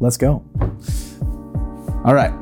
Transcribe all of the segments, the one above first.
Let's go. All right.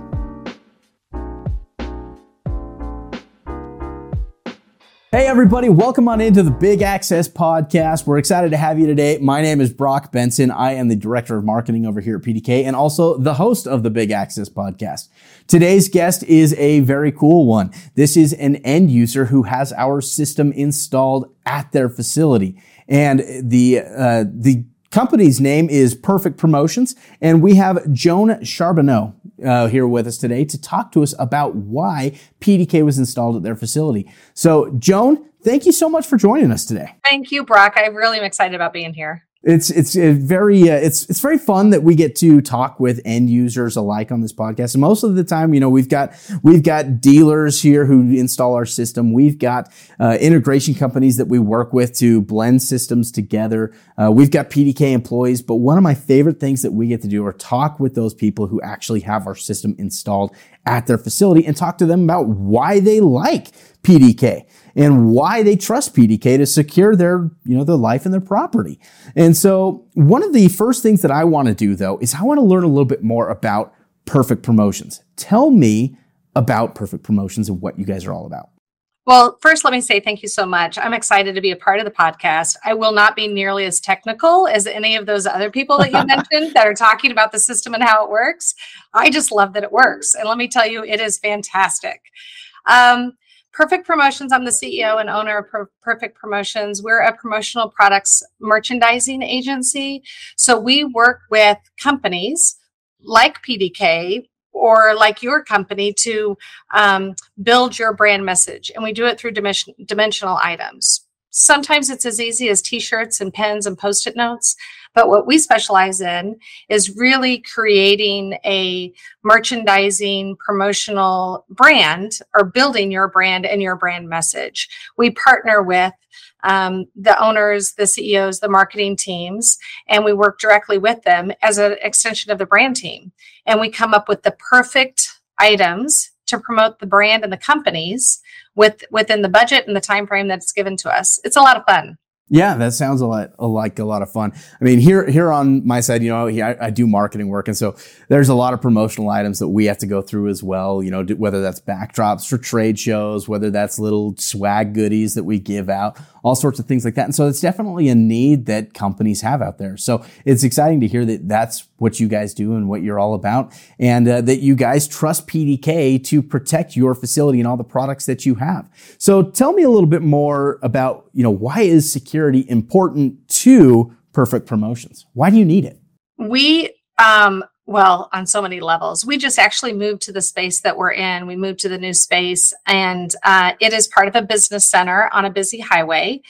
Hey, everybody, welcome on into the Big Access Podcast. We're excited to have you today. My name is Brock Benson. I am the Director of Marketing over here at PDK and also the host of the Big Access Podcast. Today's guest is a very cool one. This is an end user who has our system installed at their facility. And the, uh, the company's name is Perfect Promotions, and we have Joan Charbonneau uh, here with us today to talk to us about why PDK was installed at their facility. So, Joan, thank you so much for joining us today. Thank you, Brock. I really am excited about being here. It's it's very uh, it's it's very fun that we get to talk with end users alike on this podcast. And most of the time, you know, we've got we've got dealers here who install our system. We've got uh, integration companies that we work with to blend systems together. Uh, we've got PDK employees. But one of my favorite things that we get to do are talk with those people who actually have our system installed at their facility and talk to them about why they like PDK and why they trust PDK to secure their, you know, their life and their property. And so one of the first things that I want to do though is I want to learn a little bit more about perfect promotions. Tell me about perfect promotions and what you guys are all about. Well, first, let me say thank you so much. I'm excited to be a part of the podcast. I will not be nearly as technical as any of those other people that you mentioned that are talking about the system and how it works. I just love that it works. And let me tell you, it is fantastic. Um, Perfect Promotions, I'm the CEO and owner of Perfect Promotions. We're a promotional products merchandising agency. So we work with companies like PDK or like your company to um, build your brand message. And we do it through dimension- dimensional items. Sometimes it's as easy as t shirts and pens and post it notes. But what we specialize in is really creating a merchandising promotional brand or building your brand and your brand message. We partner with um, the owners, the CEOs, the marketing teams, and we work directly with them as an extension of the brand team. And we come up with the perfect items to promote the brand and the companies with within the budget and the time frame that's given to us. It's a lot of fun. Yeah, that sounds a lot like a lot of fun. I mean, here here on my side, you know, I, I, do marketing work, and so there's a lot of promotional items that we have to go through as well. You know, whether that's backdrops for trade shows, whether that's little swag goodies that we give out, all sorts of things like that. And so it's definitely a need that companies have out there. So it's exciting to hear that that's what you guys do and what you're all about, and uh, that you guys trust PDK to protect your facility and all the products that you have. So tell me a little bit more about you know why is security security important to perfect promotions? Why do you need it? We, um, well, on so many levels. We just actually moved to the space that we're in. We moved to the new space, and uh, it is part of a business center on a busy highway.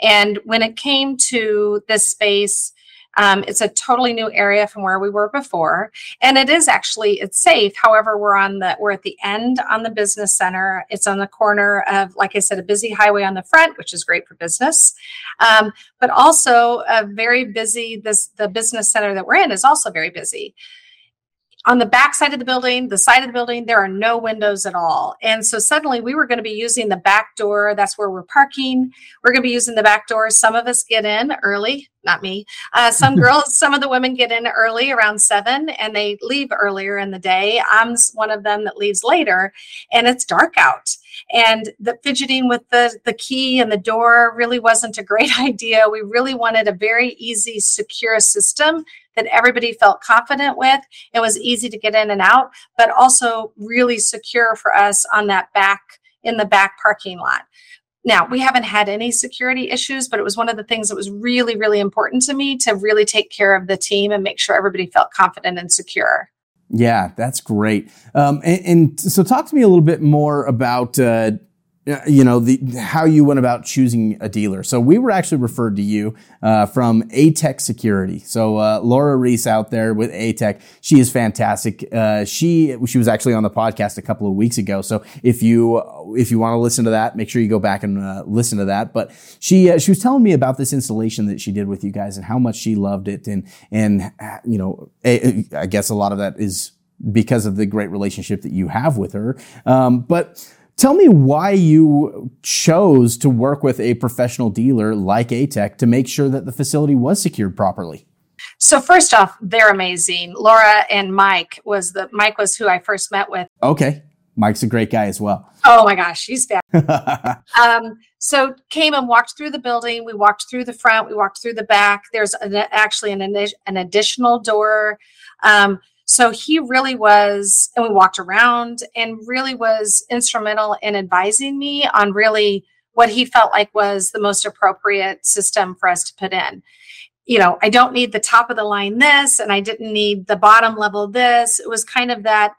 And when it came to this space, um, it's a totally new area from where we were before, and it is actually it's safe. However, we're on the we're at the end on the business center. It's on the corner of, like I said, a busy highway on the front, which is great for business, um, but also a very busy. This the business center that we're in is also very busy on the back side of the building, the side of the building, there are no windows at all. And so suddenly we were going to be using the back door. That's where we're parking. We're going to be using the back door. Some of us get in early, not me. Uh, some girls, some of the women get in early around seven and they leave earlier in the day. I'm one of them that leaves later and it's dark out. And the fidgeting with the, the key and the door really wasn't a great idea. We really wanted a very easy, secure system that everybody felt confident with. It was easy to get in and out, but also really secure for us on that back in the back parking lot. Now, we haven't had any security issues, but it was one of the things that was really, really important to me to really take care of the team and make sure everybody felt confident and secure. Yeah, that's great. Um, and, and, so, talk to me a little bit more about uh, you know the how you went about choosing a dealer. So we were actually referred to you uh, from A-TEC Security. So uh, Laura Reese out there with A-TEC, she is fantastic. Uh, she she was actually on the podcast a couple of weeks ago. So if you if you want to listen to that, make sure you go back and uh, listen to that. But she uh, she was telling me about this installation that she did with you guys and how much she loved it and and you know I guess a lot of that is because of the great relationship that you have with her. Um, but Tell me why you chose to work with a professional dealer like A-TEC to make sure that the facility was secured properly. So first off, they're amazing. Laura and Mike was the Mike was who I first met with. Okay. Mike's a great guy as well. Oh my gosh, he's fab. um, so came and walked through the building. We walked through the front. We walked through the back. There's an, actually an, an additional door. Um, so he really was, and we walked around and really was instrumental in advising me on really what he felt like was the most appropriate system for us to put in. You know, I don't need the top of the line this, and I didn't need the bottom level this. It was kind of that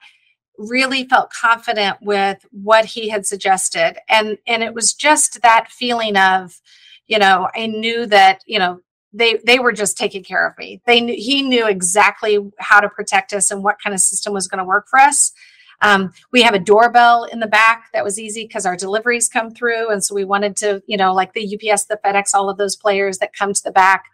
really felt confident with what he had suggested and and it was just that feeling of you know i knew that you know they they were just taking care of me they knew he knew exactly how to protect us and what kind of system was going to work for us um, we have a doorbell in the back that was easy because our deliveries come through. And so we wanted to, you know, like the UPS, the FedEx, all of those players that come to the back.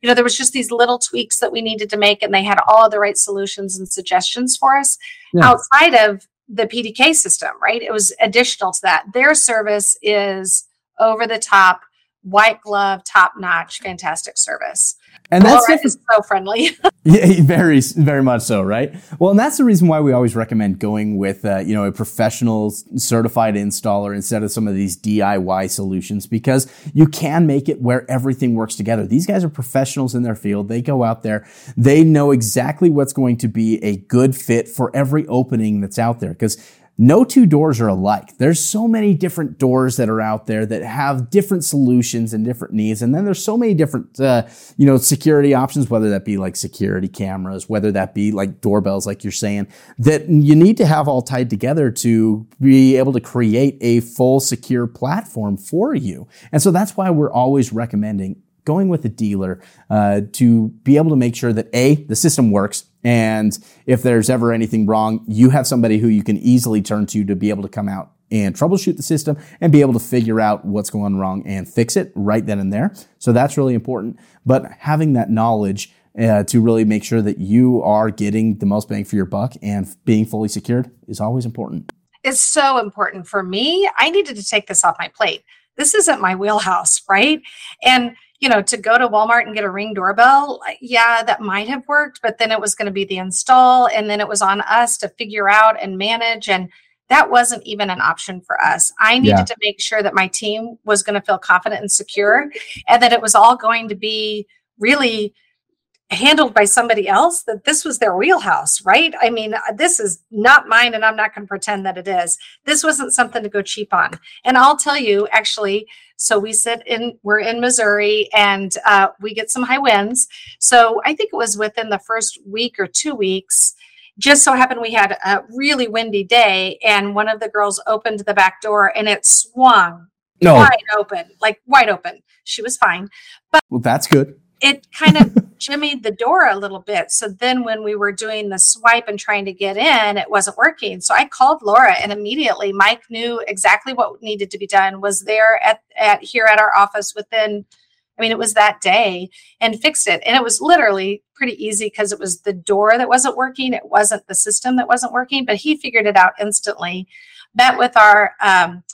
You know, there was just these little tweaks that we needed to make, and they had all of the right solutions and suggestions for us yeah. outside of the PDK system, right? It was additional to that. Their service is over the top, white glove, top notch, fantastic service and that's so friendly. yeah, very, very much so, right? Well, and that's the reason why we always recommend going with, uh, you know, a professional certified installer instead of some of these DIY solutions because you can make it where everything works together. These guys are professionals in their field. They go out there, they know exactly what's going to be a good fit for every opening that's out there because no two doors are alike. There's so many different doors that are out there that have different solutions and different needs. And then there's so many different, uh, you know, security options, whether that be like security cameras, whether that be like doorbells, like you're saying, that you need to have all tied together to be able to create a full secure platform for you. And so that's why we're always recommending going with a dealer uh, to be able to make sure that a the system works and if there's ever anything wrong you have somebody who you can easily turn to to be able to come out and troubleshoot the system and be able to figure out what's going wrong and fix it right then and there. So that's really important. But having that knowledge uh, to really make sure that you are getting the most bang for your buck and being fully secured is always important. It's so important for me. I needed to take this off my plate. This isn't my wheelhouse right? And you know, to go to Walmart and get a ring doorbell, yeah, that might have worked, but then it was going to be the install and then it was on us to figure out and manage. And that wasn't even an option for us. I needed yeah. to make sure that my team was going to feel confident and secure and that it was all going to be really handled by somebody else that this was their wheelhouse right? I mean uh, this is not mine and i'm not going to pretend that it is. This wasn't something to go cheap on. And i'll tell you actually so we sit in we're in missouri and uh, we get some high winds. So i think it was within the first week or two weeks just so happened we had a really windy day and one of the girls opened the back door and it swung no. wide open like wide open. She was fine. But well that's good it kind of jimmied the door a little bit. So then when we were doing the swipe and trying to get in, it wasn't working. So I called Laura and immediately Mike knew exactly what needed to be done, was there at, at here at our office within, I mean, it was that day and fixed it. And it was literally pretty easy because it was the door that wasn't working. It wasn't the system that wasn't working, but he figured it out instantly. Met with our um,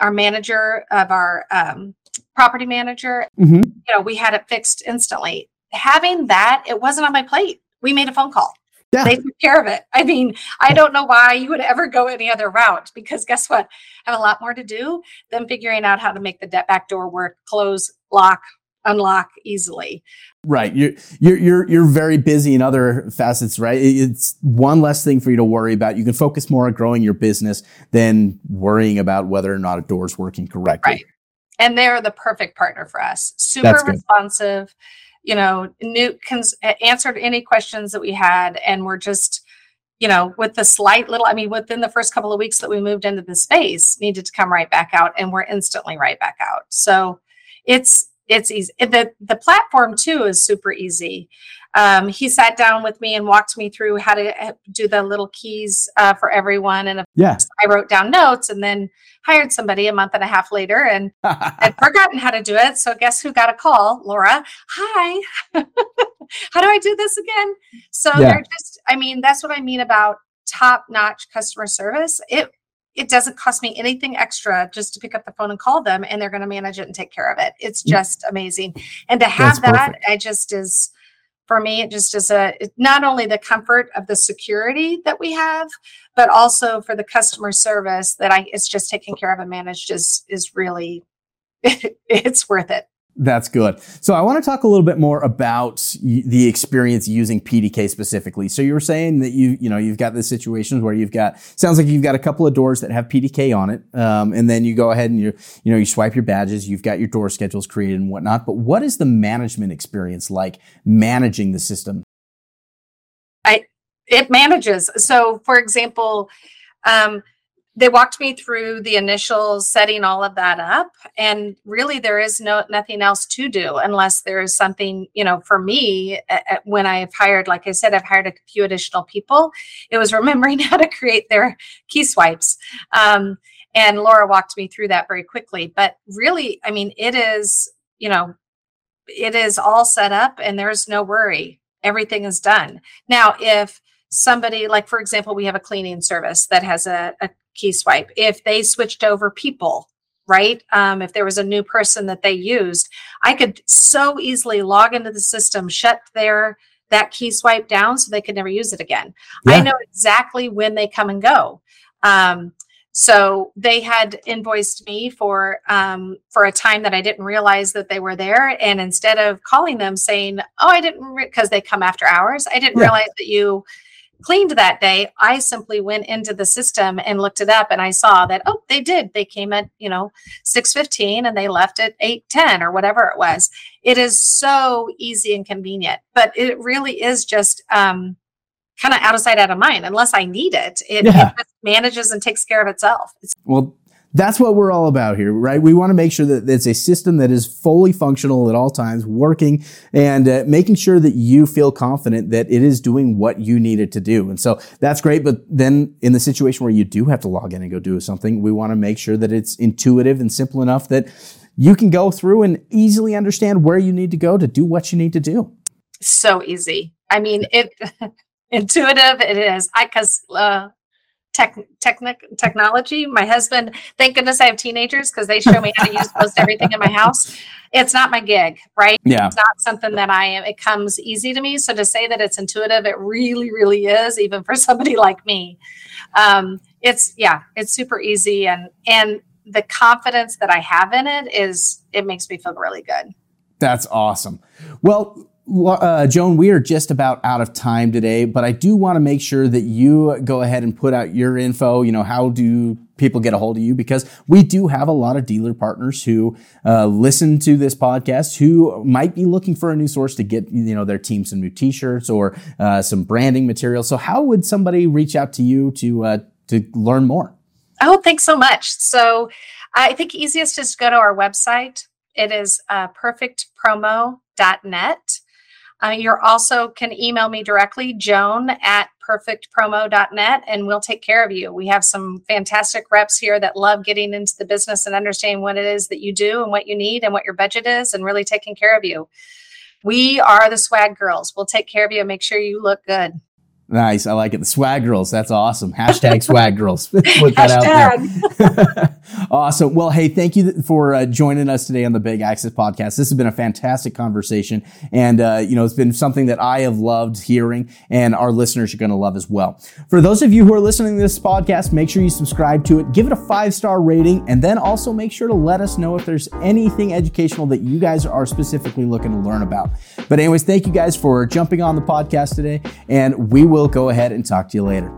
our manager of our um, property manager. Mm-hmm. You know, we had it fixed instantly. Having that, it wasn't on my plate. We made a phone call. Yeah. They took care of it. I mean, I don't know why you would ever go any other route because guess what? I have a lot more to do than figuring out how to make the back door work, close, lock, unlock easily. Right. You're, you're, you're, you're very busy in other facets, right? It's one less thing for you to worry about. You can focus more on growing your business than worrying about whether or not a door is working correctly. Right and they're the perfect partner for us. Super responsive, you know, Newt cons- answered any questions that we had, and we're just, you know, with the slight little, I mean, within the first couple of weeks that we moved into the space, needed to come right back out, and we're instantly right back out. So it's it's easy. The the platform too is super easy. Um, he sat down with me and walked me through how to uh, do the little keys uh, for everyone. And yeah. I wrote down notes and then hired somebody a month and a half later and had forgotten how to do it. So guess who got a call? Laura. Hi. how do I do this again? So yeah. they're just, I mean, that's what I mean about top notch customer service. It it doesn't cost me anything extra just to pick up the phone and call them and they're going to manage it and take care of it. It's mm. just amazing. And to have That's that, perfect. I just is for me, it just is a not only the comfort of the security that we have, but also for the customer service that I it's just taken care of and managed is is really it's worth it. That's good. So I want to talk a little bit more about the experience using PDK specifically. So you were saying that you, you know, you've got the situations where you've got, sounds like you've got a couple of doors that have PDK on it. Um, and then you go ahead and you, you know, you swipe your badges, you've got your door schedules created and whatnot. But what is the management experience like managing the system? I, it manages. So for example, um, they walked me through the initial setting all of that up and really there is no nothing else to do unless there is something you know for me when i've hired like i said i've hired a few additional people it was remembering how to create their key swipes. Um, and laura walked me through that very quickly but really i mean it is you know it is all set up and there's no worry. Everything is done. Now if somebody like for example we have a cleaning service that has a, a key swipe. If they switched over people, right? Um, if there was a new person that they used, I could so easily log into the system, shut their that key swipe down so they could never use it again. Yeah. I know exactly when they come and go. Um, so they had invoiced me for um, for a time that I didn't realize that they were there, and instead of calling them saying, "Oh, I didn't," because they come after hours, I didn't yeah. realize that you cleaned that day, I simply went into the system and looked it up and I saw that, oh, they did. They came at, you know, 615 and they left at 810 or whatever it was. It is so easy and convenient, but it really is just um, kind of out of sight, out of mind. Unless I need it, it, yeah. it manages and takes care of itself. It's- well, that's what we're all about here, right? We want to make sure that it's a system that is fully functional at all times, working and uh, making sure that you feel confident that it is doing what you need it to do. And so that's great. But then in the situation where you do have to log in and go do something, we want to make sure that it's intuitive and simple enough that you can go through and easily understand where you need to go to do what you need to do. So easy. I mean, it intuitive it is. I cuz uh, tech, technic, technology. My husband, thank goodness I have teenagers because they show me how to use most everything in my house. It's not my gig, right? Yeah. It's not something that I am, it comes easy to me. So to say that it's intuitive, it really, really is, even for somebody like me. Um, it's, yeah, it's super easy. And, and the confidence that I have in it is, it makes me feel really good. That's awesome. Well, uh, Joan, we are just about out of time today, but I do want to make sure that you go ahead and put out your info. You know, how do people get a hold of you? Because we do have a lot of dealer partners who uh, listen to this podcast who might be looking for a new source to get, you know, their team some new t-shirts or uh, some branding material. So how would somebody reach out to you to, uh, to learn more? Oh, thanks so much. So I think easiest is to go to our website. It is uh, perfectpromo.net. Uh, you also can email me directly, joan at perfectpromo.net, and we'll take care of you. We have some fantastic reps here that love getting into the business and understanding what it is that you do and what you need and what your budget is and really taking care of you. We are the swag girls. We'll take care of you and make sure you look good. Nice. I like it. The swag girls. That's awesome. Hashtag swag girls. Put that Hashtag. out there. awesome. Well, hey, thank you for uh, joining us today on the Big Access podcast. This has been a fantastic conversation. And, uh, you know, it's been something that I have loved hearing and our listeners are going to love as well. For those of you who are listening to this podcast, make sure you subscribe to it, give it a five star rating, and then also make sure to let us know if there's anything educational that you guys are specifically looking to learn about. But anyways, thank you guys for jumping on the podcast today and we will will go ahead and talk to you later.